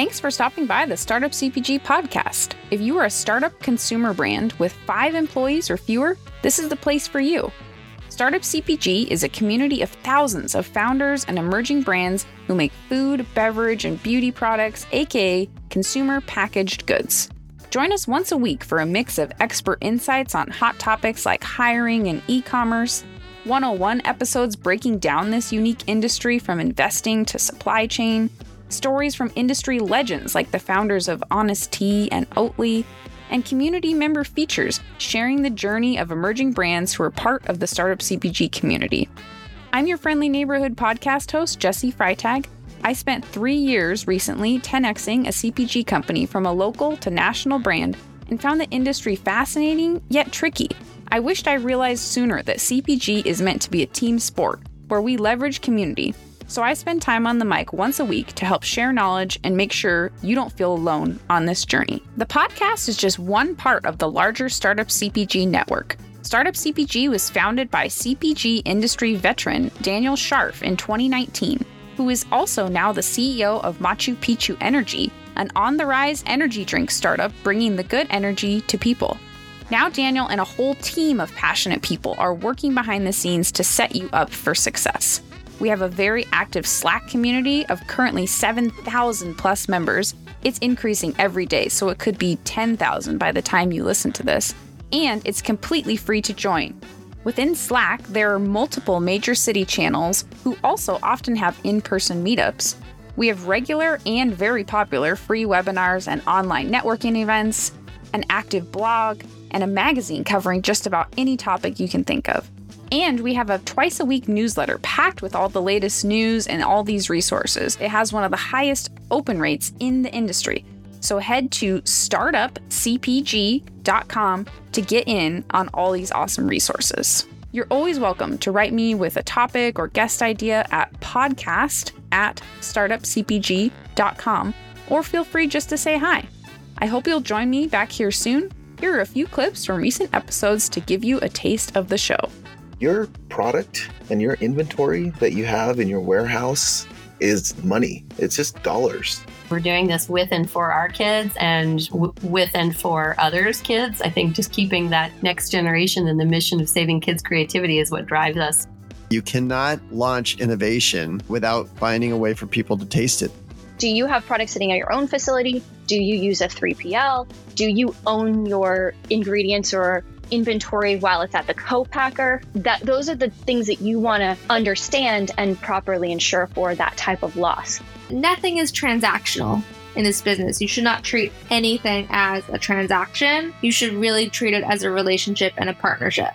Thanks for stopping by the Startup CPG podcast. If you are a startup consumer brand with five employees or fewer, this is the place for you. Startup CPG is a community of thousands of founders and emerging brands who make food, beverage, and beauty products, aka consumer packaged goods. Join us once a week for a mix of expert insights on hot topics like hiring and e commerce, 101 episodes breaking down this unique industry from investing to supply chain, stories from industry legends like the founders of Honest Tea and Oatly, and community member features sharing the journey of emerging brands who are part of the startup CPG community. I'm your friendly neighborhood podcast host, Jesse Freitag. I spent three years recently 10xing a CPG company from a local to national brand and found the industry fascinating yet tricky. I wished I realized sooner that CPG is meant to be a team sport where we leverage community so I spend time on the mic once a week to help share knowledge and make sure you don't feel alone on this journey. The podcast is just one part of the larger Startup CPG network. Startup CPG was founded by CPG industry veteran Daniel Scharf in 2019, who is also now the CEO of Machu Picchu Energy, an on the rise energy drink startup bringing the good energy to people. Now, Daniel and a whole team of passionate people are working behind the scenes to set you up for success. We have a very active Slack community of currently 7,000 plus members. It's increasing every day, so it could be 10,000 by the time you listen to this. And it's completely free to join. Within Slack, there are multiple major city channels who also often have in person meetups. We have regular and very popular free webinars and online networking events, an active blog, and a magazine covering just about any topic you can think of. And we have a twice a week newsletter packed with all the latest news and all these resources. It has one of the highest open rates in the industry. So head to startupcpg.com to get in on all these awesome resources. You're always welcome to write me with a topic or guest idea at podcast at startupcpg.com or feel free just to say hi. I hope you'll join me back here soon. Here are a few clips from recent episodes to give you a taste of the show your product and your inventory that you have in your warehouse is money. It's just dollars. We're doing this with and for our kids and w- with and for others' kids. I think just keeping that next generation and the mission of saving kids' creativity is what drives us. You cannot launch innovation without finding a way for people to taste it. Do you have products sitting at your own facility? Do you use a 3PL? Do you own your ingredients or inventory while it's at the co-packer. That those are the things that you want to understand and properly insure for that type of loss. Nothing is transactional in this business. You should not treat anything as a transaction. You should really treat it as a relationship and a partnership